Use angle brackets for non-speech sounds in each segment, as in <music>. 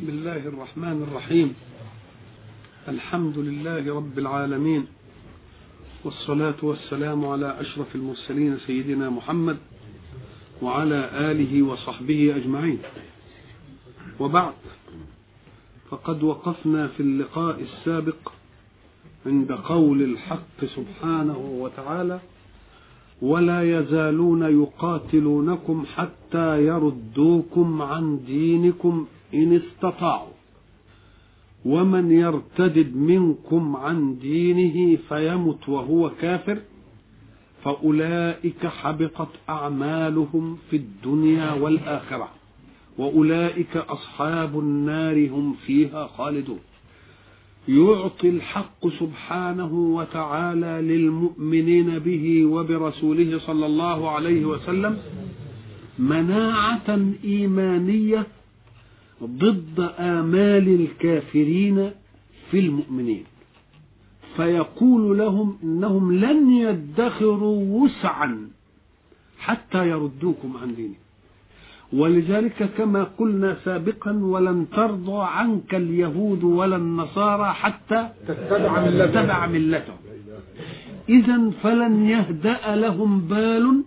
بسم الله الرحمن الرحيم. الحمد لله رب العالمين. والصلاة والسلام على أشرف المرسلين سيدنا محمد وعلى آله وصحبه أجمعين. وبعد فقد وقفنا في اللقاء السابق عند قول الحق سبحانه وتعالى ولا يزالون يقاتلونكم حتى يردوكم عن دينكم إن استطاعوا. ومن يرتدد منكم عن دينه فيمت وهو كافر فأولئك حبطت أعمالهم في الدنيا والآخرة وأولئك أصحاب النار هم فيها خالدون. يعطي الحق سبحانه وتعالى للمؤمنين به وبرسوله صلى الله عليه وسلم مناعة إيمانية ضد آمال الكافرين في المؤمنين. فيقول لهم إنهم لن يدخروا وسعا حتى يردوكم عن دينكم. ولذلك كما قلنا سابقا ولن ترضى عنك اليهود ولا النصارى حتى تتبع ملتهم. إذا فلن يهدأ لهم بال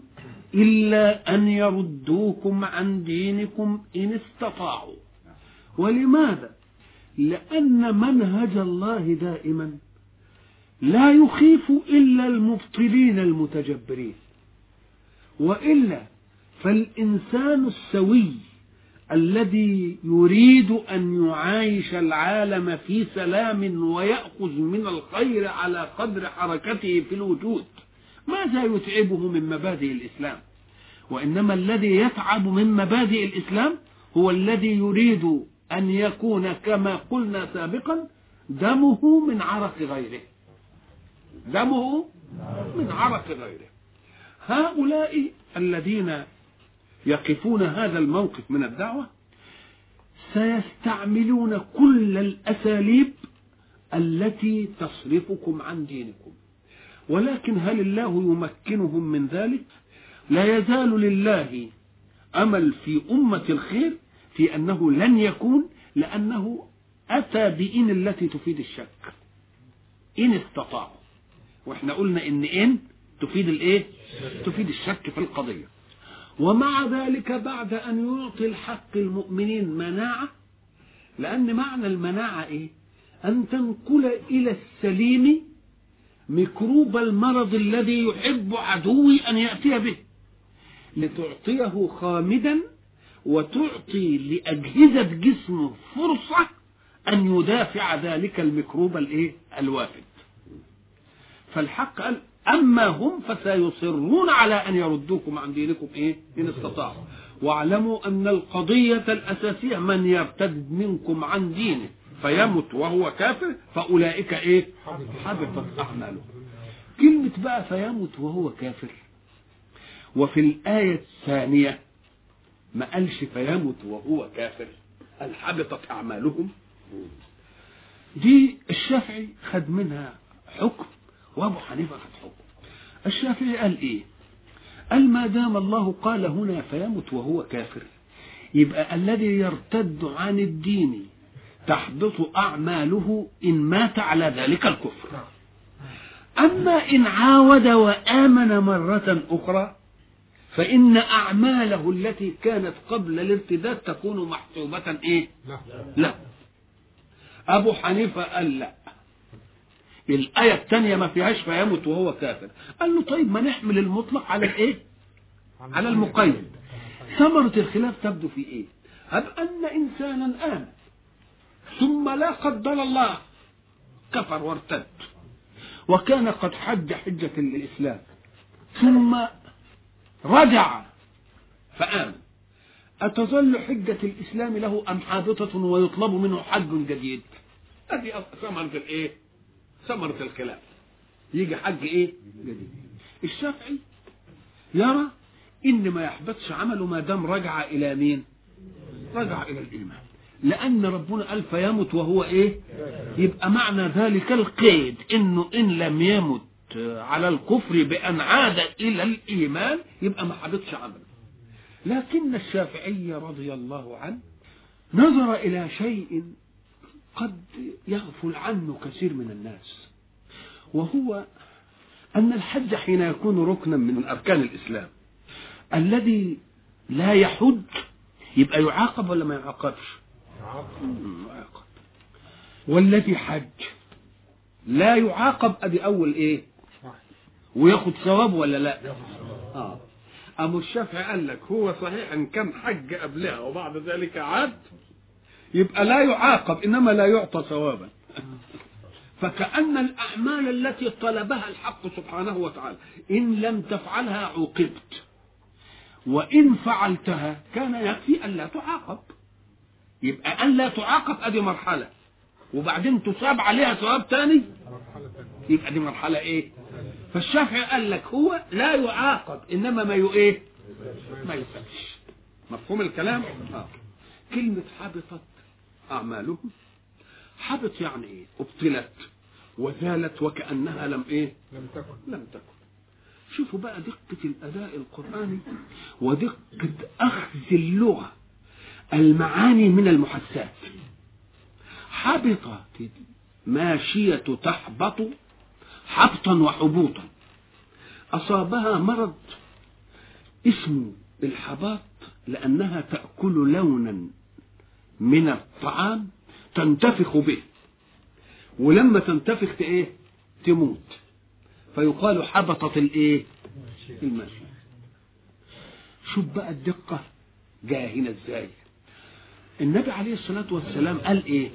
إلا أن يردوكم عن دينكم إن استطاعوا. ولماذا؟ لأن منهج الله دائما لا يخيف إلا المبطلين المتجبرين وإلا فالإنسان السوي الذي يريد أن يعايش العالم في سلام ويأخذ من الخير على قدر حركته في الوجود ماذا يتعبه من مبادئ الإسلام وإنما الذي يتعب من مبادئ الإسلام هو الذي يريد أن يكون كما قلنا سابقا دمه من عرق غيره. دمه من عرق غيره. هؤلاء الذين يقفون هذا الموقف من الدعوة سيستعملون كل الأساليب التي تصرفكم عن دينكم. ولكن هل الله يمكنهم من ذلك؟ لا يزال لله أمل في أمة الخير في أنه لن يكون لأنه أتى بإن التي تفيد الشك. إن استطاعوا وإحنا قلنا إن إن تفيد الإيه؟ تفيد الشك في القضية. ومع ذلك بعد أن يعطي الحق المؤمنين مناعة لأن معنى المناعة إيه؟ أن تنقل إلى السليم ميكروب المرض الذي يحب عدوي أن يأتي به. لتعطيه خامدا وتعطي لأجهزة جسمه فرصة أن يدافع ذلك الميكروب الإيه؟ الوافد. فالحق قال أما هم فسيصرون على أن يردوكم عن دينكم إيه؟ إن استطاعوا. واعلموا أن القضية الأساسية من يرتد منكم عن دينه فيمت وهو كافر فأولئك إيه؟ حبطت أعمالهم. كلمة بقى فيمت وهو كافر. وفي الآية الثانية ما قالش فيمت وهو كافر. قال حبطت أعمالهم دي الشافعي خد منها حكم وابو حنيفة خد حكم. الشافعي قال إيه؟ قال ما دام الله قال هنا فيمت وهو كافر يبقى الذي يرتد عن الدين تحبط أعماله إن مات على ذلك الكفر. أما إن عاود وآمن مرة أخرى فإن أعماله التي كانت قبل الارتداد تكون محسوبة إيه؟ لا. أبو حنيفة قال لا. الآية الثانية ما فيهاش فيمت وهو كافر. قال له طيب ما نحمل المطلق على الإيه؟ على المقيد. ثمرة الخلاف تبدو في إيه؟ هب أن إنسانا آمن. ثم لا قدر الله. كفر وارتد. وكان قد حج حجة الإسلام ثم رجع. فآمن أتظل حجة الإسلام له أم حادثة ويطلب منه حج جديد؟ هذه ثمرة الإيه؟ ثمرة الخلاف يجي حج إيه؟ جديد. الشافعي يرى إن ما يحبطش عمله ما دام رجع إلى مين؟ رجع إلى الإيمان. لأن ربنا قال فيمت وهو إيه؟ يبقى معنى ذلك القيد إنه إن لم يمت على الكفر بأن عاد إلى الإيمان يبقى ما حبطش عمله. لكن الشافعي رضي الله عنه نظر إلى شيء قد يغفل عنه كثير من الناس وهو أن الحج حين يكون ركنا من أركان الإسلام الذي لا يحج يبقى يعاقب ولا ما يعاقبش؟ يعاقب. والذي حج لا يعاقب ادي أول إيه؟ وياخد ثواب ولا لا؟ آه. أبو الشافعي قال لك هو صحيح إن كان حج قبلها وبعد ذلك عاد يبقى لا يعاقب إنما لا يعطى ثوابا. <laughs> فكأن الأعمال التي طلبها الحق سبحانه وتعالى إن لم تفعلها عوقبت. وإن فعلتها كان يكفي ألا تعاقب. يبقى ألا تعاقب أدي مرحلة. وبعدين تصاب عليها ثواب تاني؟ يبقى دي مرحلة إيه؟ فالشافعي قال لك هو لا يعاقب إنما ما يو إيه؟ ما يسابش مفهوم الكلام؟ آه. كلمة حبطت أعمالهم. حبط يعني إيه؟ أبطلت. وزالت وكأنها لم إيه؟ لم تكن. لم تكن. شوفوا بقى دقة الأداء القرآني ودقة أخذ اللغة المعاني من المحسات حبطت ماشية تحبط حبطا وحبوطا. أصابها مرض اسمه الحباط لأنها تأكل لونا من الطعام تنتفخ به. ولما تنتفخ إيه؟ تموت. فيقال حبطت الايه الماشية شوف بقى الدقة؟ جاء هنا إزاي؟ النبي عليه الصلاة والسلام قال إيه؟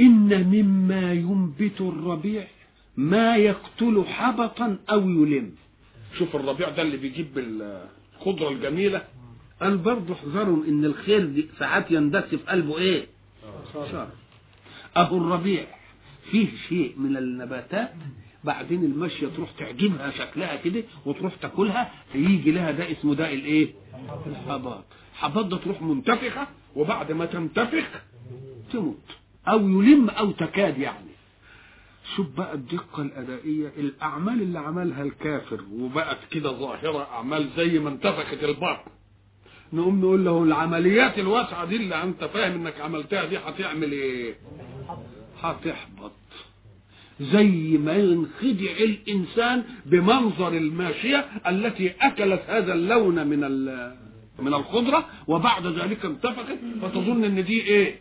إن مما ينبت الربيع ما يقتل حبطا أو يلم. شوف الربيع ده اللي بيجيب الخضرة الجميلة. قال برضه احذروا إن الخير دي ساعات يندس في قلبه إيه؟ شر. أهو الربيع. فيه شيء من النباتات بعدين المشية تروح تعجبها شكلها كده وتروح تاكلها يجي لها ده اسمه داء الايه الحباط. حباط ده تروح منتفخة وبعد ما تنتفخ تموت. أو يلم أو تكاد يعني. شوف بقى الدقة الأدائية الأعمال اللي عملها الكافر وبقت كده ظاهرة أعمال زي ما انتفخت البطن نقوم نقول له العمليات الواسعة دي اللي أنت فاهم إنك عملتها دي هتعمل إيه؟ هتحبط زي ما ينخدع الإنسان بمنظر الماشية التي أكلت هذا اللون من من الخضرة وبعد ذلك انتفخت فتظن إن دي إيه؟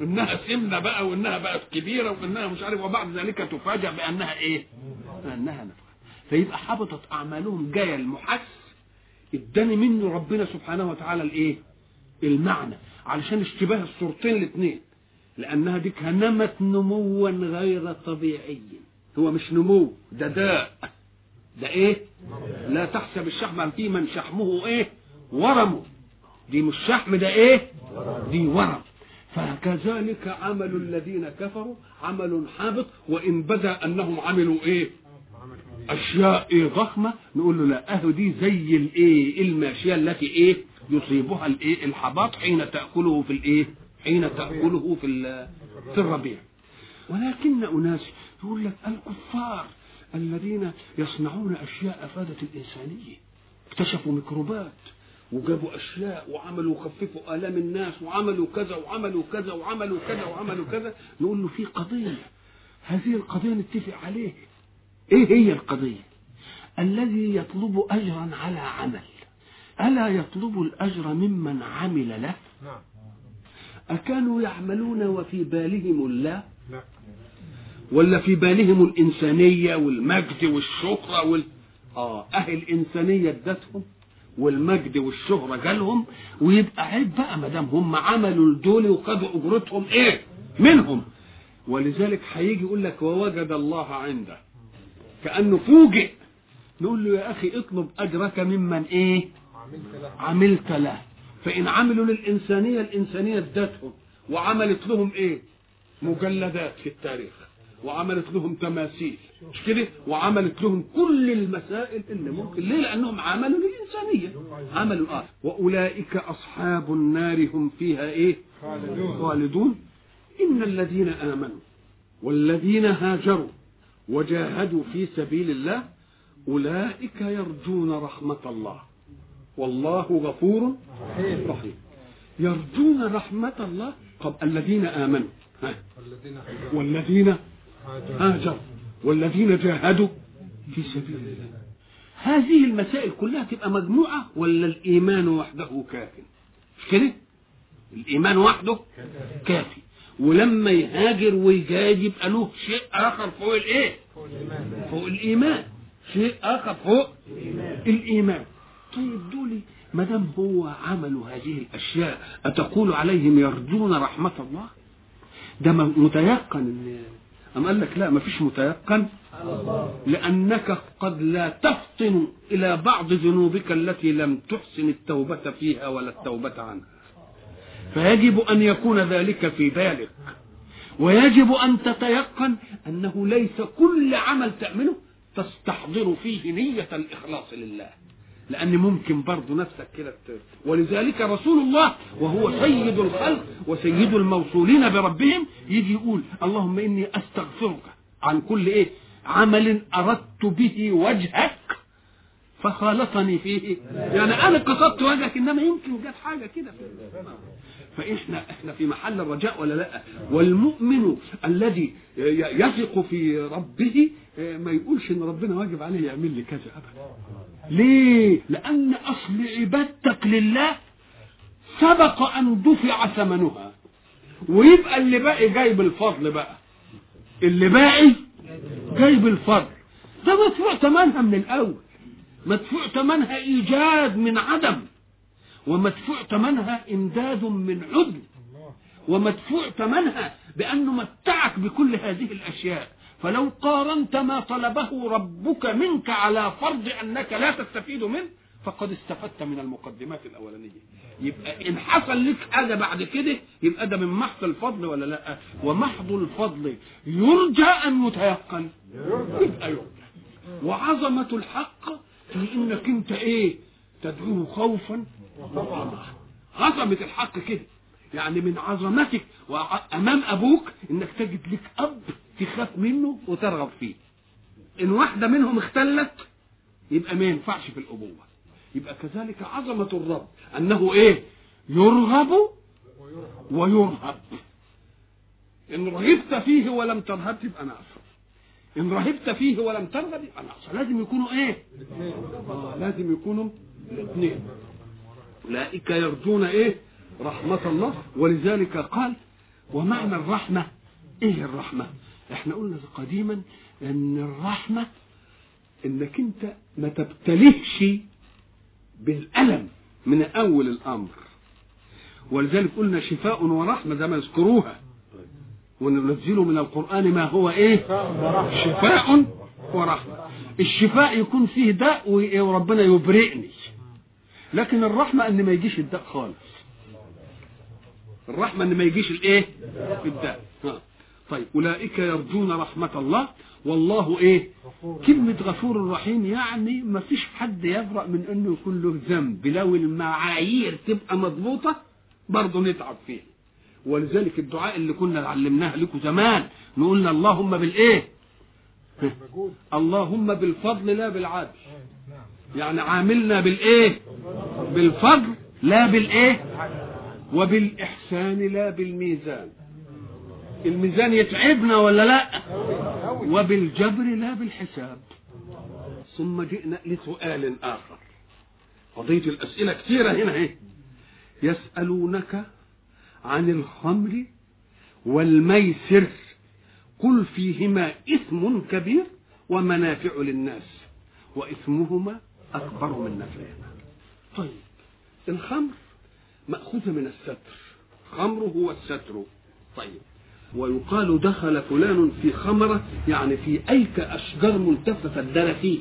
انها سمنة بقى وانها بقت كبيرة وانها مش عارف وبعد ذلك تفاجأ بأنها إيه؟ انها نفخة فيبقى حبطت أعمالهم جاية المحس اداني منه ربنا سبحانه وتعالى الإيه؟ المعنى علشان اشتباه الصورتين الاثنين لأنها ديك نمت نموا غير طبيعي هو مش نمو ده داء ده إيه؟ لا تحسب الشحم في من شحمه إيه؟ ورمه دي مش شحم ده إيه؟ دي ورم فكذلك عمل الذين كفروا عمل حابط وإن بدأ أنهم عملوا إيه؟ أشياء إيه ضخمة نقول له لا اهو دي زي الإيه؟ الماشية التي إيه؟ يصيبها الإيه؟ الحباط حين تأكله في الإيه؟ حين تأكله في في الربيع. ولكن أناس يقول لك الكفار الذين يصنعون أشياء أفادت الإنسانية اكتشفوا ميكروبات. وجابوا أشياء وعملوا خففوا آلام الناس وعملوا كذا وعملوا كذا وعملوا كذا وعملوا كذا. نقول له في قضية. هذه القضية نتفق عليه. إيه هي القضية؟ الذي يطلب اجرا على عمل. ألا يطلب الأجر ممن عمل له؟ نعم. أكانوا يعملون وفي بالهم الله؟ لا ولا في بالهم الإنسانية والمجد والشهره وال آه أهل الانسانيه ادتهم والمجد والشهرة جالهم ويبقى عيب بقى ما دام هم عملوا دول وخدوا أجرتهم إيه؟ منهم. ولذلك هيجي يقول لك ووجد الله عنده. كأنه فوجئ. نقول له يا أخي اطلب أجرك ممن إيه؟ عملت له. فإن عملوا للإنسانية الإنسانية ادتهم. وعملت لهم إيه؟ مجلدات في التاريخ. وعملت لهم تماثيل. مش كده؟ وعملت لهم كل المسائل اللي ممكن. ليه؟ لأنهم عملوا للإنسانية. عملوا آه. وأولئك أصحاب النار هم فيها إيه؟ خالدون. خالدون. إن الذين آمنوا والذين هاجروا وجاهدوا في سبيل الله أولئك يرجون رحمة الله. والله غفور رحيم. يرجون رحمة الله. طب الذين الذين والذين هاجروا والذين جاهدوا في سبيل الله. هذه المسائل كلها تبقى مجموعة ولا الإيمان وحده كافي مش كده؟ الإيمان وحده كافي ولما يهاجر ويجاهد يبقى له شيء آخر فوق الإيه؟ فوق الإيمان. شيء آخر فوق الإيمان. طيب دول ما دام هو عملوا هذه الأشياء أتقول عليهم يرجون رحمة الله؟ ده متيقن إن أم قال لك لا ما فيش متيقن؟ لأنك قد لا تفطن إلى بعض ذنوبك التي لم تحسن التوبة فيها ولا التوبة عنها. فيجب أن يكون ذلك في بالك. ويجب أن تتيقن أنه ليس كل عمل تعمله تستحضر فيه نية الإخلاص لله. لأن ممكن برضه نفسك كده ولذلك رسول الله وهو سيد الخلق وسيد الموصولين بربهم يجي يقول اللهم إني أستغفرك عن كل إيه؟ عمل أردت به وجهك فخالطني فيه. يعني أنا قصدت وجهك إنما يمكن جت حاجة كده فإحنا إحنا في محل الرجاء ولا لأ؟ والمؤمن الذي يثق في ربه ما يقولش إن ربنا واجب عليه يعمل لي كذا أبدا. ليه؟ لأن أصل عبادتك لله سبق أن دفع ثمنها. ويبقى اللي باقي جايب الفضل بقى. اللي باقي جايب الفضل ده مدفوع ثمنها من الأول. مدفوع ثمنها إيجاد من عدم. ومدفوع ثمنها إمداد من عدل. ومدفوع ثمنها بأنه متعك بكل هذه الأشياء. فلو قارنت ما طلبه ربك منك على فرض أنك لا تستفيد منه فقد استفدت من المقدمات الأولانية. يبقى إن حصل لك حاجة بعد كده يبقى ده من محض الفضل ولا لأ؟ ومحض الفضل يرجى أن يتيقن. يبقى يرجى. وعظمة الحق في إنك أنت إيه؟ تدعوه خوفا وطمعا. عظمة الحق كده. يعني من عظمتك امام أبوك إنك تجد لك أب. تخاف منه وترغب فيه. إن واحدة منهم اختلت يبقى ما ينفعش في الأبوة. يبقى كذلك عظمة الرب أنه إيه؟ يرغب ويرهب. إن رغبت فيه ولم ترهب تبقى ناقصه إن رهبت فيه ولم ترغب يبقى ناقصه لازم يكونوا إيه؟ آه لازم يكونوا الاثنين. أولئك يرجون إيه؟ رحمة الله. ولذلك قال ومعنى الرحمة إيه الرحمة؟ إحنا قلنا قديما ان الرحمة إنك أنت ما تبتلهش بالألم من أول الأمر. ولذلك قلنا شفاء ورحمة زي ما يذكروها. وننزل من القرآن ما هو إيه؟ شفاء ورحمة. الشفاء يكون فيه داء وربنا يبرئني. لكن الرحمة إن ما يجيش الداء خالص. الرحمة إن ما يجيش الإيه؟ الداء. طيب أولئك يرجون رحمة الله. والله إيه؟ كلمة غفور رحيم يعني ما فيش حد يبرأ من إنه يكون له ذنب. لو المعايير تبقى مضبوطة برضه نتعب فيه ولذلك الدعاء اللي كنا علمناها لكم زمان نقولنا اللهم بالإيه؟ اللهم بالفضل لا بالعدل يعني عاملنا بالإيه؟ بالفضل لا بالإيه؟ وبالإحسان لا بالميزان. الميزان يتعبنا ولا لا؟ وبالجبر لا بالحساب. ثم جئنا لسؤال آخر. قضيه الأسئلة كثيرة هنا اهي يسألونك عن الخمر والميسر. قل فيهما إثم كبير ومنافع للناس وإثمهما أكبر من نفعهما. طيب الخمر مأخوذة من الستر. خمر هو الستر طيب ويقال دخل فلان في خمرة يعني في أيك أشجار ملتفة فيه.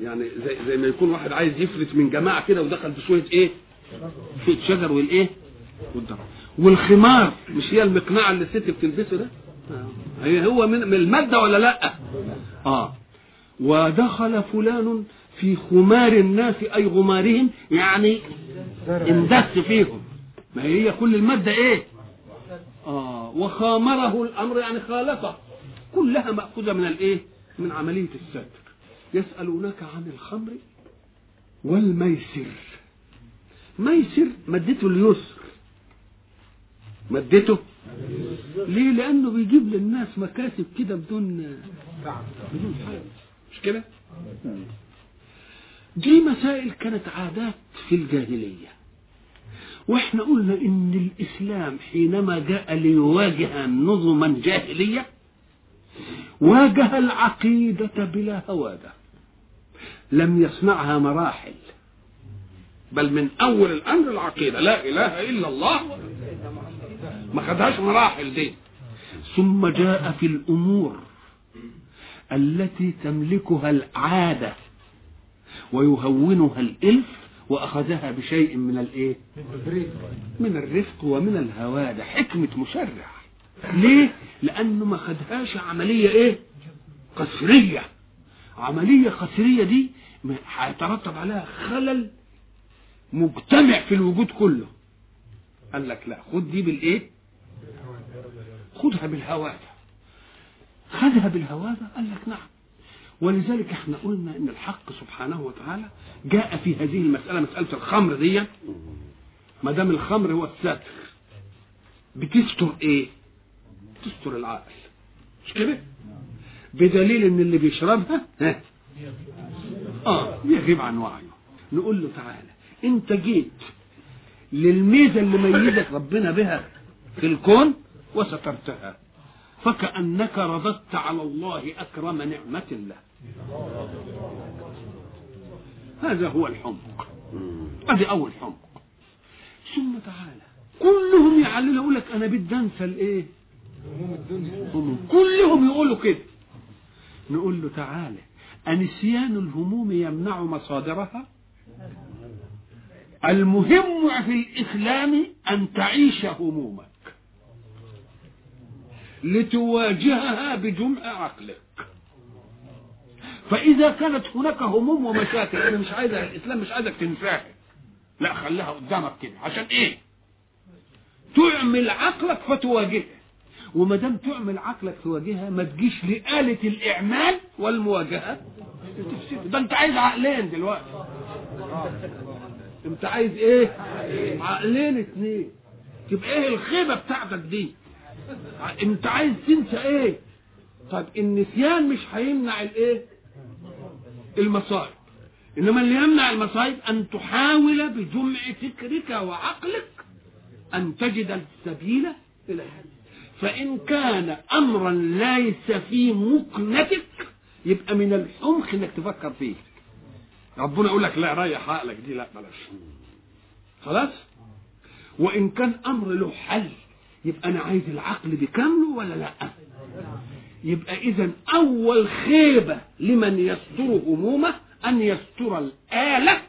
يعني زي, زي ما يكون واحد عايز يفلت من جماعة كده ودخل في شوية إيه؟ في شجر والإيه؟ والدرع والخمار مش هي المقنعة اللي الست بتلبسه ده؟ هي هو من, المادة ولا لأ؟ آه. ودخل فلان في خمار الناس أي غمارهم يعني اندس فيهم. ما هي كل المادة آه وخامره الأمر يعني خالطه كلها مأخوذة من الإيه؟ من عملية الستر يسألونك عن الخمر والميسر. ميسر مدته اليسر. مدته ليه؟ لأنه بيجيب للناس مكاسب كده بدون بدون حاجة. مش كده؟ دي مسائل كانت عادات في الجاهلية. وإحنا قلنا إن الإسلام حينما جاء ليواجه نظما جاهلية واجه العقيدة بلا هواده لم يصنعها مراحل بل من أول الأمر العقيدة. لا إله إلا الله. ما خدهاش مراحل دي. ثم جاء في الأمور التي تملكها العادة ويهونها الإلف وأخذها بشيء من الإيه؟ من الرفق ومن الهواده حكمة مشرع. ليه؟ لأنه ما خدهاش عملية إيه؟ قسريه عملية قسريه دي هيترتب عليها خلل مجتمع في الوجود كله. قال لك لا خد دي بالإيه؟ خدها بالهواده خدها بالهواده قال لك نعم. ولذلك إحنا قلنا إن الحق سبحانه وتعالى جاء في هذه المسألة مسألة الخمر دي. ما دام الخمر هو الستر بتستر إيه؟ تستر العقل. مش كده؟ بدليل إن اللي بيشربها ها؟ آه يغيب عن وعيه. نقول له تعالى أنت جيت للميزة اللي ميزك ربنا بها في الكون وسترتها. فكأنك رددت على الله أكرم نعمة له. هذا هو الحمق. هذه أول حمق. ثم تعالى كلهم يعللوا يقول لك أنا بدي أنسى الإيه؟ هموم كلهم يقولوا كده. نقول له تعالى أنسيان الهموم يمنع مصادرها؟ المهم في الإسلام أن تعيش همومك. لتواجهها بجمع عقلك. فإذا كانت هناك هموم ومشاكل أنا مش عايز الإسلام مش عايزك تنساها لا خليها قدامك كده. عشان إيه؟ تعمل عقلك فتواجهها وما دام تعمل عقلك تواجهها ما تجيش لآلة الإعمال والمواجهة. ده أنت عايز عقلين دلوقتي. أنت عايز إيه؟ عقلين اتنين. تبقى إيه الخيبة بتاعتك دي؟ أنت عايز تنسى إيه؟ طيب النسيان مش هيمنع الإيه؟ المصائب. إنما اللي يمنع المصائب أن تحاول بجمع فكرك وعقلك أن تجد السبيل إلى فإن كان أمرا ليس في مكنتك يبقى من الحمق إنك تفكر فيه. ربنا يقول لك لا ريح عقلك. دي لا بلاش. خلاص؟ وإن كان أمر له حل يبقى أنا عايز العقل بكامله ولا لا؟ يبقى اذا أول خيبة لمن يستر همومه أن يستر الآلة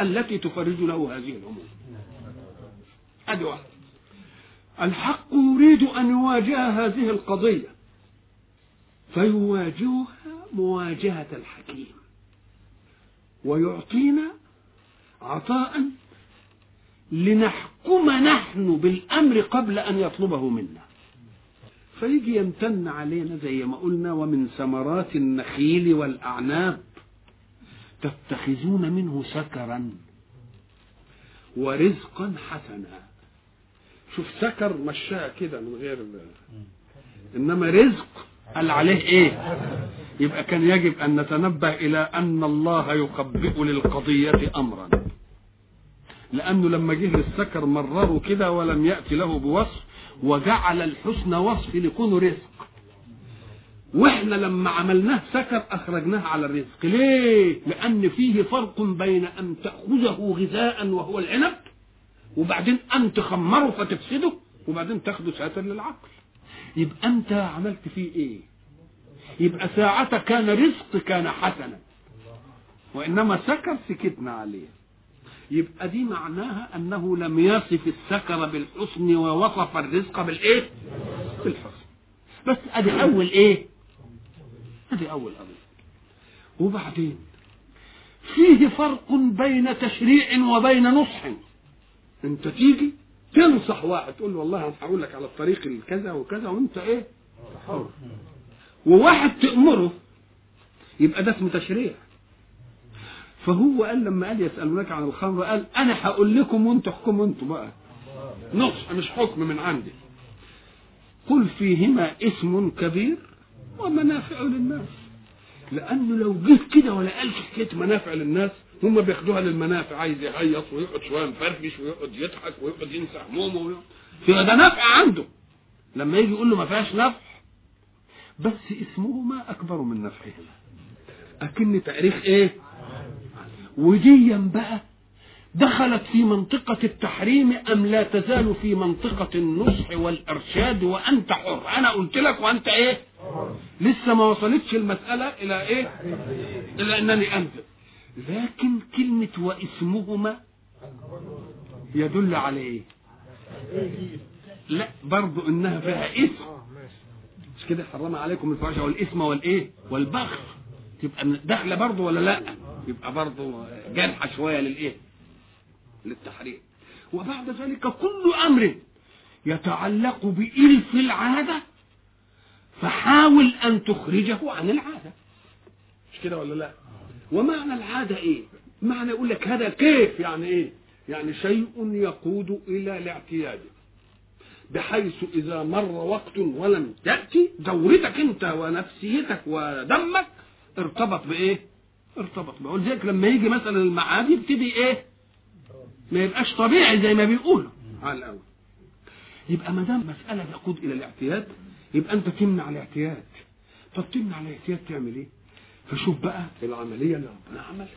التي تفرج له هذه الهموم. واحد الحق يريد أن يواجه هذه القضية. فيواجهها مواجهة الحكيم. ويعطينا عطاء لنحكم نحن بالأمر قبل أن يطلبه منا. فيجي يمتن علينا زي ما قلنا ومن ثمرات النخيل والأعناب. تتخذون منه سكرا ورزقا حسنا. شوف سكر مشاها كده من غير إنما رزق قال عليه إيه؟ يبقى كان يجب أن نتنبه إلى أن الله يقبئ للقضية امرا. لأنه لما جه للسكر مرره كده ولم يأتي له بوصف وجعل الحسن وصف لكونه رزق. وإحنا لما عملناه سكر أخرجناه على الرزق. ليه؟ لأن فيه فرق بين أن تأخذه غذاء وهو العنب وبعدين أن تخمره فتفسده وبعدين تاخده ساتر للعقل. يبقى أنت عملت فيه إيه؟ يبقى ساعة كان رزق كان حسنا. وإنما سكر سكتنا عليه. يبقى دي معناها أنه لم يصف السكر بالحسن ووصف الرزق بالإيه؟ بالحسن. بس أدي أول إيه؟ أدي أول أمر. وبعدين فيه فرق بين تشريع وبين نصح. أنت تيجي تنصح واحد تقول له والله أنا هقول لك على الطريق الكذا وكذا وأنت إيه؟ حر وواحد تأمره يبقى ده اسمه تشريع. فهو قال لما قال يسألونك عن الخمر قال أنا هقول لكم وأنتوا احكموا أنتوا بقى. نصح مش حكم من عندي. قل فيهما اسم كبير ومنافع للناس. لأنه لو جه كده ولا قالش حكاية منافع للناس هم بياخدوها للمنافع عايز يهيص ويقعد شوية مفرفش ويقعد يضحك ويقعد ينسى همومه ويقعد. فيها ده نفع عنده. لما يجي يقول له ما فيهاش نفع بس اسمهما أكبر من نفعهما. أكن تاريخ إيه؟ وديا بقى دخلت في منطقة التحريم أم لا تزال في منطقة النصح والإرشاد؟ وأنت حر. أنا قلت لك وأنت إيه؟ لسه ما وصلتش المسألة إلى إيه؟ إلى أنني أنزل لكن كلمة واسمهما يدل على إيه؟ لا برضو إنها فيها اسم. مش كده حرم عليكم الفحش والاسم والإيه؟ والبغي تبقى داخلة برضه ولا لا؟ يبقى برضه جرحة شوية للإيه؟ للتحريم وبعد ذلك كل أمر يتعلق بإلف العادة فحاول أن تخرجه عن العادة. مش كده ولا لا؟ ومعنى العادة إيه؟ معنى يقول لك هذا كيف يعني إيه؟ يعني شيء يقود إلى الاعتياد. بحيث إذا مر وقت ولم يأتي دورتك أنت ونفسيتك ودمك ارتبط بإيه؟ ارتبط بقى ولذلك لما يجي مثلا المعاد يبتدي إيه؟ ما يبقاش طبيعي زي ما بيقولوا على الأول. يبقى ما دام مسألة تقود إلى الاعتياد يبقى أنت تمنع الاعتياد. طب تمنع الاعتياد تعمل إيه؟ فشوف بقى العملية اللي ربنا عملها.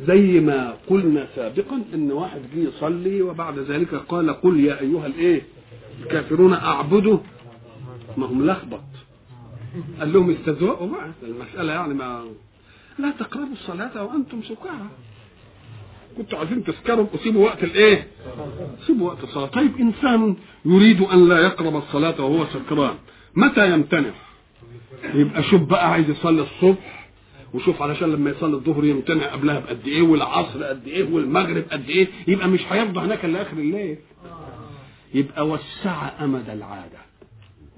زي ما قلنا سابقا إن واحد جه يصلي وبعد ذلك قال قل يا أيها الإيه؟ الكافرون أعبدوا. ما هم لخبط. قال لهم استزوأوا بقى المسألة يعني ما لا تقربوا الصلاة وأنتم سكارى. كنتوا عايزين تسكروا وسيبوا وقت الإيه؟ سيبوا وقت الصلاة. طيب إنسان يريد أن لا يقرب الصلاة وهو سكران. متى يمتنع؟ يبقى شوف بقى عايز يصلي الصبح وشوف علشان لما يصلي الظهر يمتنع قبلها بقد إيه والعصر قد إيه والمغرب قد إيه يبقى مش هيرضى هناك إلا آخر الليل. يبقى وسع أمد العادة.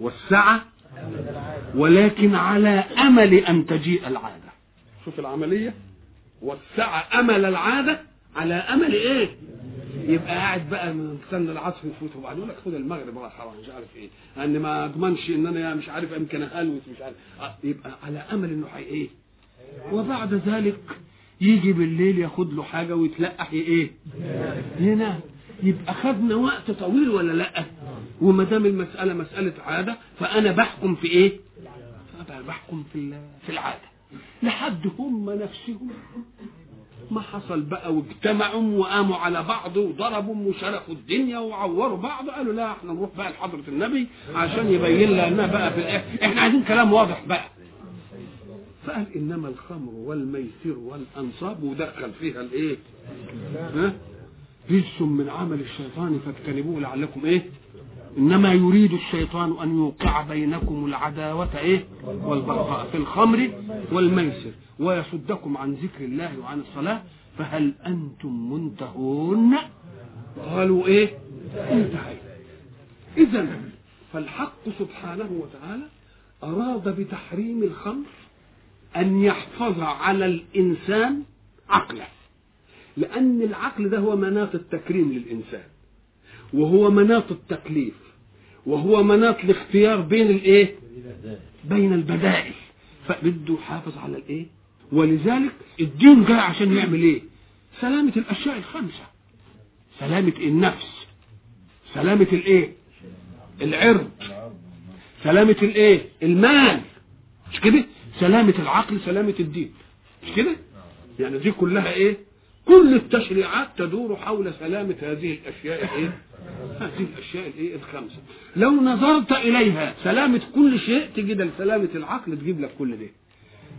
وسع ولكن على أمل أن تجيء العادة. شوف العملية وسع أمل العادة على أمل إيه؟ يبقى قاعد بقى مستنى العصر يفوت وبعدين يقول لك خد المغرب راح حرام مش عارف إيه. ان ما أضمنش إن أنا مش عارف يمكن أهلوس مش عارف. يبقى على أمل إنه حي إيه؟ وبعد ذلك يجي بالليل ياخد له حاجة ويتلقح إيه؟ هنا. يبقى خدنا وقت طويل ولا لأ؟ وما دام المسألة مسألة عادة فأنا بحكم في إيه؟ بحكم في في العادة. لحد هم نفسهم. ما حصل بقى واجتمعوا وقاموا على بعض وضربوا وشرخوا الدنيا وعوروا بعض. قالوا لا إحنا نروح بقى لحضرة النبي عشان يبين لنا بقى في الآخر. إحنا عايزين كلام واضح بقى. فقال إنما الخمر والميسر والأنصاب ودخل فيها الإيه؟ رجس من عمل الشيطان فاجتنبوه لعلكم إيه؟ إنما يريد الشيطان أن يوقع بينكم العداوة إيه؟ والبغضاء في الخمر والميسر ويصدكم عن ذكر الله وعن الصلاة فهل أنتم منتهون؟ قالوا إيه؟ انتهينا. اذا فالحق سبحانه وتعالى أراد بتحريم الخمر أن يحفظ على الإنسان عقله لأن العقل ده هو مناط التكريم للإنسان وهو مناط التكليف. وهو مناط الاختيار بين الايه؟ بين البدائل. فبده يحافظ على الايه؟ ولذلك الدين جاي عشان يعمل إيه؟ سلامة الأشياء الخمسة. سلامة النفس. سلامة الايه؟ العرض. سلامة الايه؟ المال. مش كده؟ سلامة العقل سلامة الدين. مش كده؟ يعني دي كلها إيه؟ كل التشريعات تدور حول سلامة هذه الأشياء إيه؟ <laughs> هذه الاشياء الايه الخمسة. لو نظرت إليها سلامة كل شيء تجد سلامه العقل تجيب لك كل ده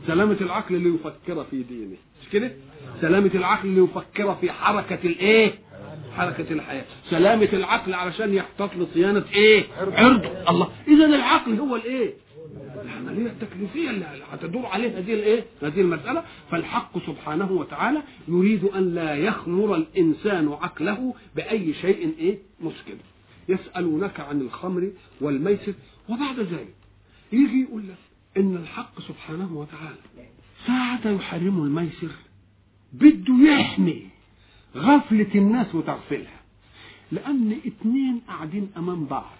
سلامة العقل اللي يفكر في دينه. مش كده؟ سلامة العقل اللي يفكر في حركة الإيه؟ حركة الحياة. سلامة العقل علشان يحتاط لصيانة إيه؟ عرض الله. اذا العقل هو الإيه؟ العملية التكليفية اللي هتدور عليه هذه الايه هذه المسألة. فالحق سبحانه وتعالى يريد أن لا يخمر الإنسان عقله بأي شيء إيه؟ مسكن. يسألونك عن الخمر والميسر وبعد ذلك يجي يقول لك إن الحق سبحانه وتعالى ساعة يحرم الميسر بده يحمي غفلة الناس وتغفلها. لأن اتنين قاعدين أمام بعض.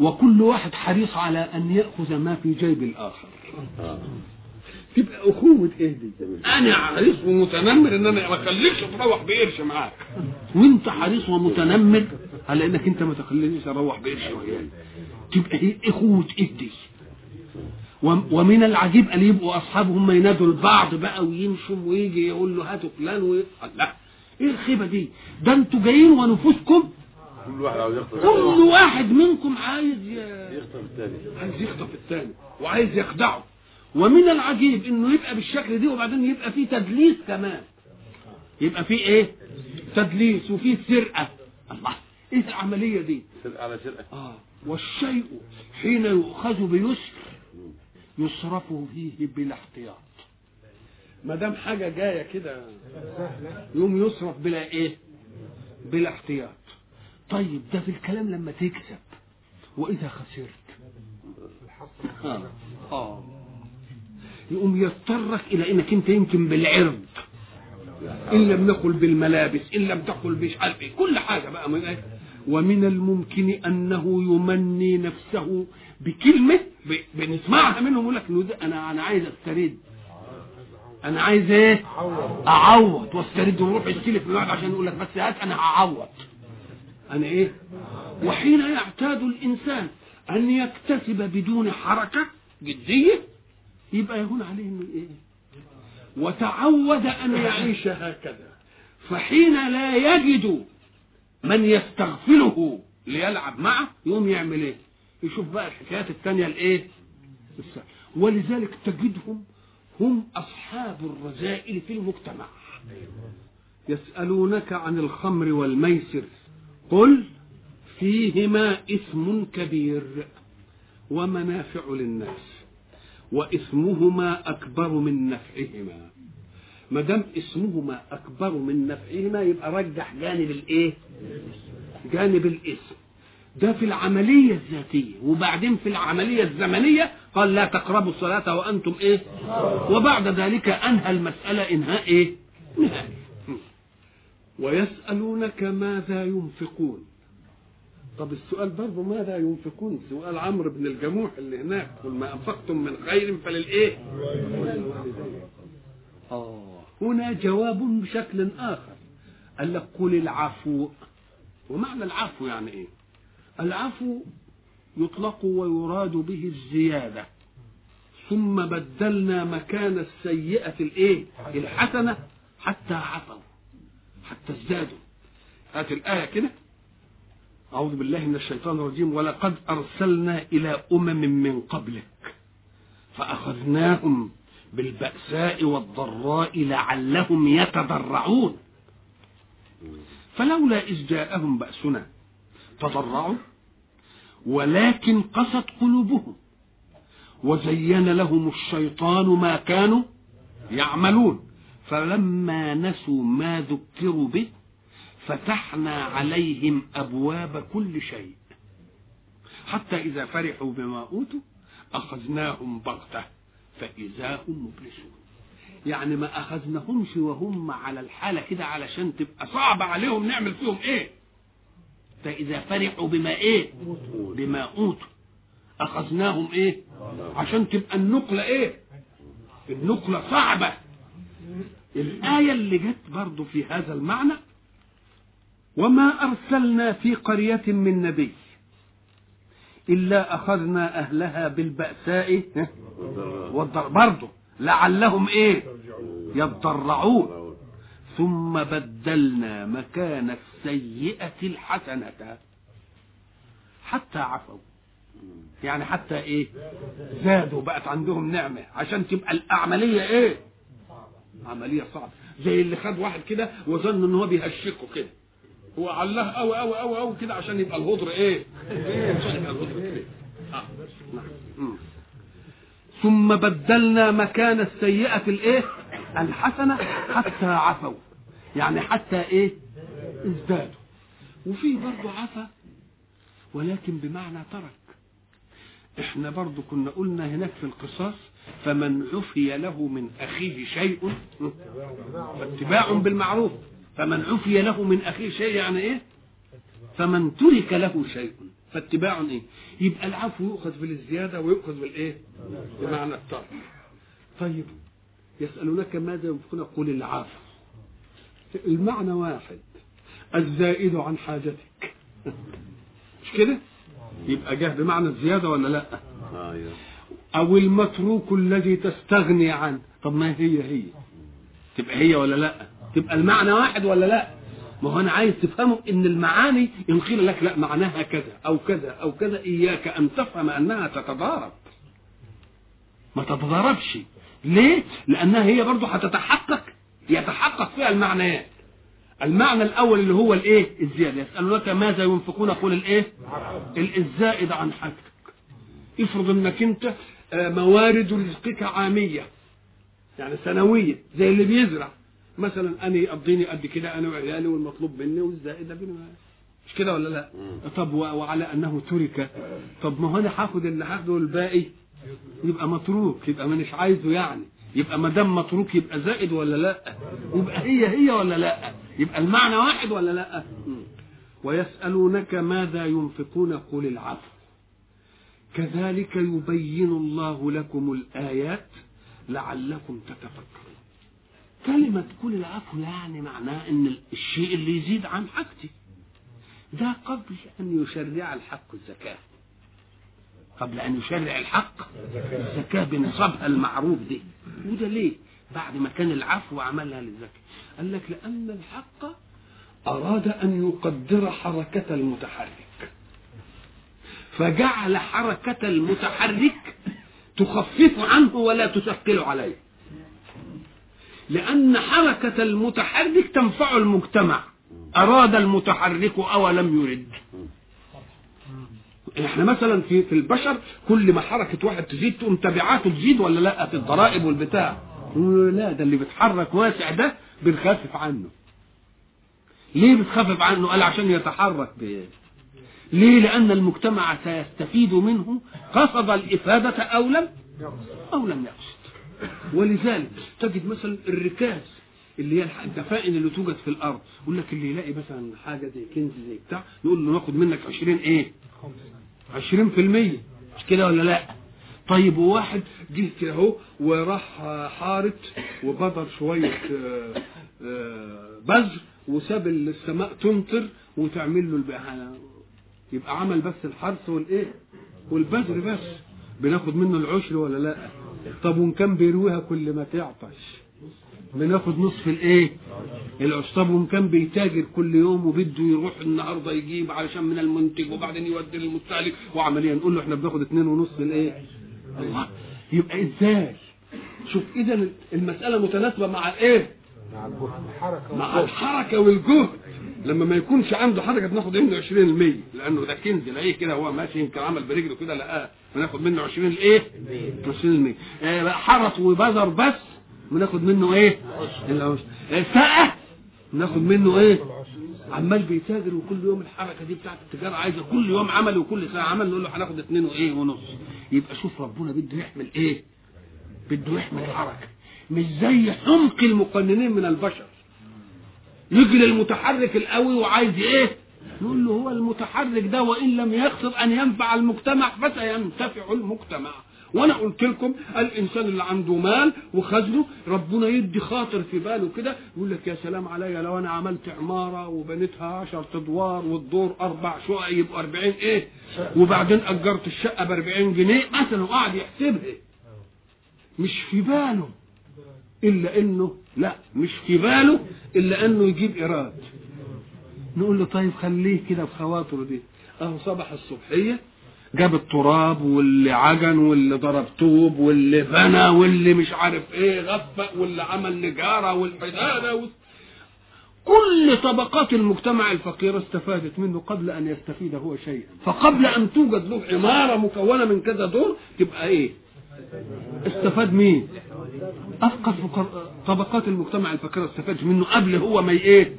وكل واحد حريص على أن يأخذ ما في جيب الآخر تبقى أخوة إيه دي؟ أنا حريص ومتنمر إن أنا ما أخليكش تروح بقرش معاك وأنت حريص ومتنمر على إنك أنت ما تخلينيش أروح بقرش وياك تبقى هي أخوة إيه دي؟ ومن العجيب أن يبقوا اصحابهم ينادوا البعض بقى ويمشوا ويجي يقول له هاتوا فلان. لا إيه الخيبة دي ده أنتوا جايين ونفوسكم كل واحد عاوز يخطف كل واحد منكم عايز. يخطف الثاني عايز يخطف الثاني وعايز يخدعه. ومن العجيب إنه يبقى بالشكل دي وبعدين يبقى فيه تدليس كمان. يبقى فيه إيه؟ تدليس وفيه سرقة. الله إيه العملية دي؟ سرقة على سرقة. آه والشيء حين يؤخذ بيسر يصرف فيه بلا احتياط. ما دام حاجة جاية كده يوم يصرف بلا إيه؟ بلا احتياط. طيب ده في الكلام لما تكسب. وإذا خسرت. آه. آه يقوم يضطرك إلى إنك أنت يمكن بالعرض. إن لم نقل بالملابس إن لم تقل مش عارف إيه كل حاجة بقى. من ومن الممكن أنه يمني نفسه بكلمة ب- بنسمعها منهم يقول لك أنا أنا عايز أسترد. أنا عايز إيه؟ أعوض. واسترد ويروح يستلف من واحد عشان يقول لك بس هات أنا هعوض. أنا إيه؟ وحين يعتاد الإنسان أن يكتسب بدون حركة جدية يبقى يهون عليه إنه إيه؟ وتعود أن يعيش هكذا. فحين لا يجد من يستغفله ليلعب معه يقوم يعمل إيه؟ يشوف بقى الحكايات التانية الإيه؟ ولذلك تجدهم هم أصحاب الرذائل في المجتمع. يسألونك عن الخمر والميسر. قل فيهما إثم كبير ومنافع للناس وإثمهما أكبر من نفعهما. ما دام اسمهما أكبر من نفعهما يبقى رجح جانب الإيه؟ جانب الاسم ده في العملية الذاتية. وبعدين في العملية الزمنية قال لا تقربوا الصلاة وأنتم إيه؟ وبعد ذلك أنهى المسألة إنهاء إيه؟ نهائي. ويسألونك ماذا ينفقون. طب السؤال برضه ماذا ينفقون؟ سؤال عمرو بن الجموح اللي هناك قل ما أنفقتم من خير فللإيه؟ آه. هنا جواب بشكل آخر. قال لك قل العفو. ومعنى العفو يعني إيه؟ العفو يطلق ويراد به الزيادة. ثم بدلنا مكان السيئة الإيه؟ الحسنة حتى عفوا حتى ازدادوا. هات الآية كده. أعوذ بالله من الشيطان الرجيم. ولقد أرسلنا إلى أمم من قبلك فأخذناهم بالبأساء والضراء لعلهم يتضرعون. فلولا إذ جاءهم بأسنا تضرعوا ولكن قست قلوبهم وزين لهم الشيطان ما كانوا يعملون. فلما نسوا ما ذكروا به فتحنا عليهم أبواب كل شيء. حتى إذا فرحوا بما أوتوا أخذناهم بغتة فإذا هم مبلسون. يعني ما أخذناهمش وهم على الحالة كده علشان تبقى صعب عليهم نعمل فيهم إيه؟ فاذا فرحوا بما إيه؟ بما أوتوا. أخذناهم إيه؟ عشان تبقى النقلة إيه؟ النقلة صعبة. الآية اللي جت برضو في هذا المعنى وما أرسلنا في قرية من نبي إلا أخذنا أهلها بالبأساء والضر برضو لعلهم إيه؟ يضرعون ثم بدلنا مكان السيئة الحسنة. حتى عفوا. يعني حتى إيه؟ زادوا بقت عندهم نعمة. عشان تبقى العملية إيه؟ عملية صعبة. زي اللي خد واحد كده وظن إن هو بيهشكه كده. هو علاه قوي قوي قوي قوي كده عشان يبقى الهدر إيه؟ عشان يبقى الهدر كده. آه. نعم. ثم بدلنا مكان السيئة الإيه؟ الحسنة حتى عفوا. يعني حتى إيه؟ ازدادوا. وفي برضه عفا ولكن بمعنى ترك. إحنا برضه كنا قلنا هناك في القصاص فمن عفي له من أخيه شيء فاتباع بالمعروف. فمن عفي له من أخيه شيء يعني إيه؟ فمن ترك له شيء. فاتباع إيه؟ يبقى العفو يؤخذ بالزيادة ويؤخذ بالإيه؟ بمعنى الترك. طيب يسألونك ماذا ينفقون؟ قل العفو. المعنى واحد الزائد عن حاجتك. مش كده؟ يبقى جه بمعنى الزيادة ولا لأ؟ أيوه أو المتروك الذي تستغني عنه. طب ما هي هي تبقى هي ولا لأ؟ تبقى المعنى واحد ولا لأ؟ ما هو أنا عايز تفهمه إن المعاني إن قيل لك لأ معناها كذا أو كذا أو كذا إياك أن تفهم أنها تتضارب. ما تتضاربش. ليه؟ لأنها هي برضه هتتحقق يتحقق فيها المعنيات. المعنى الأول اللي هو الإيه؟ الزيادة. يسالونك ماذا ينفقون؟ قل الإيه؟ ال- الزائد عن حاجتك افرض إنك أنت موارد رزقك عامية يعني سنوية زي اللي بيزرع. مثلا أنا يقضيني قد كده أنا وعيالي والمطلوب مني والزائد مش كده ولا لا؟ طب وعلى أنه ترك. طب ما هو أنا هاخد اللي هاخده الباقي يبقى متروك يبقى مانيش عايزه يعني. يبقى ما دام متروك يبقى زائد ولا لا؟ يبقى هي هي ولا لا؟ يبقى المعنى واحد ولا لا. ويسألونك ماذا ينفقون قل العفو. كذلك يبين الله لكم الآيات لعلكم تتفكرون. كلمة كل العفو يعني معناه إن الشيء اللي يزيد عن حاجتي ده قبل أن يشرع الحق الزكاة. قبل أن يشرع الحق الزكاة بنصابها المعروف دي. وده ليه؟ بعد ما كان العفو عملها للزكاة. قال لك لأن الحق أراد أن يقدر حركة المتحرك. فجعل حركة المتحرك تخفف عنه ولا تثقل عليه. لأن حركة المتحرك تنفع المجتمع. أراد المتحرك أو لم يرد. إحنا مثلا في في البشر كل ما حركة واحد تزيد تقوم تبعاته تزيد ولا لأ؟ في الضرائب والبتاع. لا ده اللي بيتحرك واسع ده بنخفف عنه. ليه بتخفف عنه؟ قال عشان يتحرك. ليه؟ لأن المجتمع سيستفيد منه قصد الإفادة أو لم أو لم يقصد. ولذلك تجد مثلا الركاز اللي هي الدفائن اللي توجد في الأرض يقول لك اللي يلاقي مثلا حاجة زي كنز زي بتاع يقول له ناخد منك 20 إيه؟ 20% مش كده ولا لا؟ طيب وواحد جه كده أهو وراح حارت وبذر شوية آه، آه، بذر وساب السماء تمطر وتعمل له البقى يبقى عمل بس الحرث والإيه؟ والبذر بس. بناخد منه العشر ولا لأ؟ طب وإن كان بيرويها كل ما تعطش. بناخد نصف الإيه؟ العشر. طب وإن كان بيتاجر كل يوم وبده يروح النهارده يجيب علشان من المنتج وبعدين يودي للمستهلك وعمليا نقول له إحنا بناخد اتنين ونص الإيه؟ الله. يبقى إزاي؟ شوف اذا المسألة متناسبة مع الايه مع الحركة والجهد. لما ما يكونش عنده حركة بناخد منه 20% لأنه ده كنز لاقيه كده هو ماشي يمكن عمل برجله كده لقاه بناخد منه 20 الإيه؟ 20% آه حرس وبذر بس بناخد منه إيه؟ العشر. آه سقه ناخد منه إيه؟ عمال بيتاجر وكل يوم الحركة دي بتاعت التجارة عايزة كل يوم عمل وكل ساعة عمل نقول له هناخد اتنين وإيه ونص. يبقى شوف ربنا بده يحمل إيه؟ بده يحمل حركة. مش زي حمق المقننين من البشر. يجي للمتحرك القوي وعايز إيه؟ نقول له هو المتحرك ده وإن لم يقصد أن ينفع المجتمع فسينتفع المجتمع. وأنا قلت لكم الإنسان اللي عنده مال وخزنه ربنا يدي خاطر في باله كده يقول لك يا سلام عليا لو أنا عملت عمارة وبنيتها 10 أدوار والدور أربع شقق يبقوا 40 إيه؟ وبعدين أجرت الشقة ب 40 جنيه مثلا وقعد يحسبها. مش في باله. إلا إنه لا مش في باله إلا إنه يجيب إيراد. نقول له طيب خليه كده بخواطره دي. أهو صبح الصبحية جاب التراب واللي عجن واللي ضرب طوب واللي بنى واللي مش عارف إيه غفق واللي عمل نجارة والحدادة و... كل طبقات المجتمع الفقيرة استفادت منه قبل أن يستفيد هو شيئا. فقبل أن توجد له عمارة مكونة من كذا دور تبقى إيه؟ استفاد مين؟ أفقر فقر... طبقات المجتمع الفقيرة استفادت منه قبل هو ما إيه؟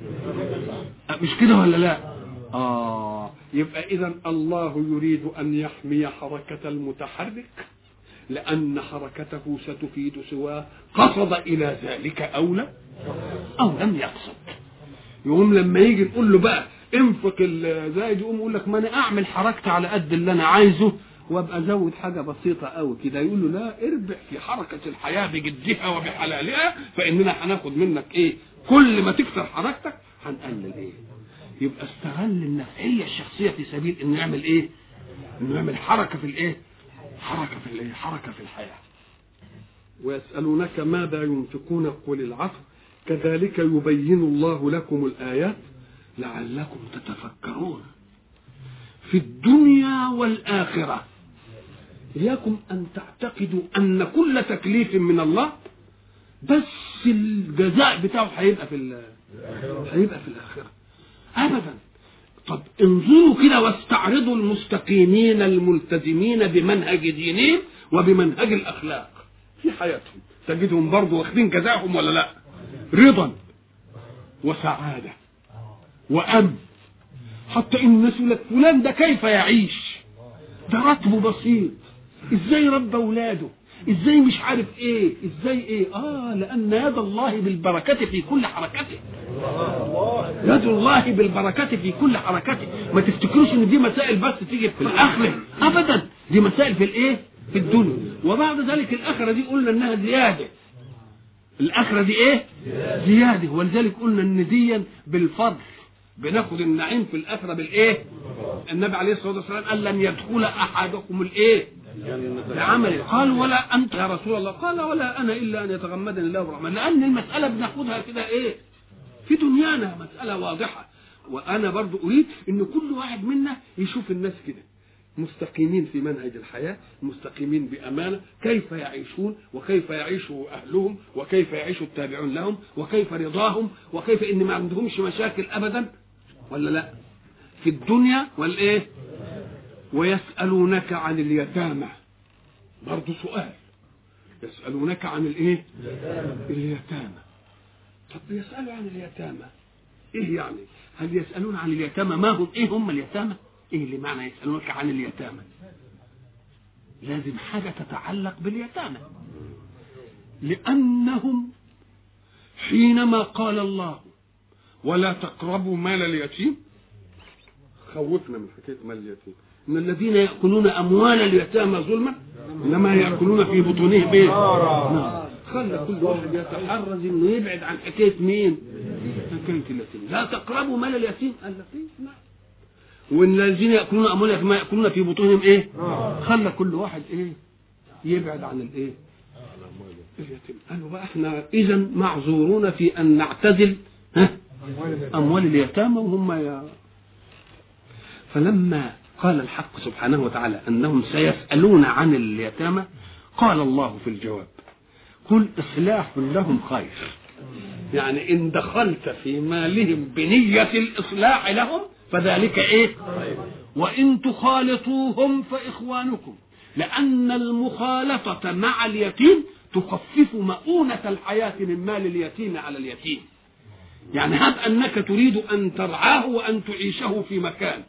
مش كده ولا لا؟ آه يبقى إذا الله يريد أن يحمي حركة المتحرك لأن حركته ستفيد سواه. قصد إلى ذلك أو لا؟ أو لم يقصد. يقوم لما يجي نقول له بقى انفق الزايد يقوم يقول لك ما أنا أعمل حركتي على قد اللي أنا عايزه. وابقى ازود حاجة بسيطة قوي كده. يقول له لا اربح في حركة الحياة بجدها وبحلالها فإننا هناخد منك إيه؟ كل ما تكثر حركتك هنقلل إيه؟ يبقى استغل النفعية الشخصية في سبيل انه يعمل إيه؟ انه يعمل حركة في الإيه؟ حركة في الإيه؟ حركة في الحياة. ويسألونك ماذا ينفقون؟ قل العفو. كذلك يبين الله لكم الآيات لعلكم تتفكرون. في الدنيا والآخرة. إياكم أن تعتقدوا أن كل تكليف من الله بس الجزاء بتاعه هيبقى في هيبقى في الآخرة. أبدا. طب انظروا كده واستعرضوا المستقيمين الملتزمين بمنهج دينهم وبمنهج الأخلاق. في حياتهم. تجدهم برضه واخدين جزاءهم ولا لا؟ رضا وسعادة وأمن. حتى لك فلان ده كيف يعيش؟ ده راتبه بسيط. إزاي ربى اولاده؟ إزاي مش عارف إيه؟ إزاي إيه؟ آه لأن يد الله بالبركة في كل حركته. يد الله بالبركة في كل حركته. ما تفتكروش إن دي مسائل بس تيجي في الآخرة؟ ابدا. دي مسائل في الإيه؟ في الدنيا. وبعد ذلك الآخرة دي قلنا إنها زيادة. الآخرة دي إيه؟ زيادة. ولذلك قلنا إن ديا بالفضل بناخد النعيم في الآخرة بالإيه؟ النبي عليه الصلاة والسلام قال لن يدخل أحدكم الإيه؟ بعمل قال ولا أنت يا رسول الله. قال ولا أنا إلا أن يتغمدني الله برحمة. لأن المسألة بناخدها كده إيه؟ في دنيانا مسألة واضحة. وأنا برضو أريد إن كل واحد منا يشوف الناس كده. مستقيمين في منهج الحياة مستقيمين بأمانة كيف يعيشون وكيف يعيش أهلهم وكيف يعيش التابعون لهم وكيف رضاهم وكيف إن ما عندهمش مشاكل أبدا. ولا لا؟ في الدنيا والإيه ويسألونك عن اليتامى. برضو سؤال. يسألونك عن الإيه؟ اليتامى. طب يسألوا عن اليتامى. إيه يعني؟ هل يسألون عن اليتامى؟ ما هم؟ إيه هم اليتامى؟ إيه اللي معنى يسألونك عن اليتامى؟ لازم حاجة تتعلق باليتامى. لأنهم حينما قال الله ولا تقربوا مال اليتيم خوفنا من حكاية مال اليتيم. إن الذين يأكلون أموال اليتامى ظلما إنما يأكلون في بطونهم إيه؟ نار خلى كل واحد يتحرز إنه يبعد عن حكاية مين؟ حكاية اليتيم. لا تقربوا مال اليتيم. لك إيه؟ نعم. وإن الذين يأكلون اموالهم ما يأكلون في بطونهم إيه؟ خلى كل واحد إيه؟ يبعد عن الإيه؟ اليتيم. قالوا بقى إحنا اذا معذورون في أن نعتزل ها؟ أموال اليتامى وهم يا فلما قال الحق سبحانه وتعالى أنهم سيسألون عن اليتامى. قال الله في الجواب قل إصلاح لهم خير يعني إن دخلت في مالهم بنية الإصلاح لهم فذلك إيه؟ وإن تخالطوهم فإخوانكم. لأن المخالطة مع اليتيم تخفف مؤونة الحياة من مال اليتيم على اليتيم. يعني هب أنك تريد أن ترعاه وأن تعيشه في مكان.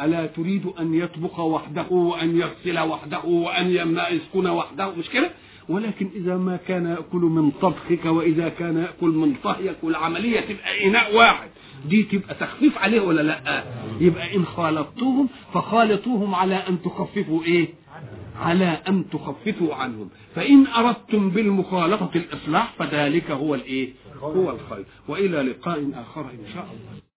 ألا تريد أن يطبخ وحده وأن يغسل وحده وأن يسكن وحده؟ مش كده؟ ولكن إذا ما كان يأكل من طبخك وإذا كان يأكل من طهيك والعملية تبقى إناء واحد. دي تبقى تخفيف عليه ولا لأ؟ يبقى إن خالطوهم فخالطوهم على أن تخففوا إيه؟ على أن تخففوا عنهم. فإن أردتم بالمخالطة الإصلاح فذلك هو الإيه؟ هو الخير. وإلى لقاء آخر إن شاء الله.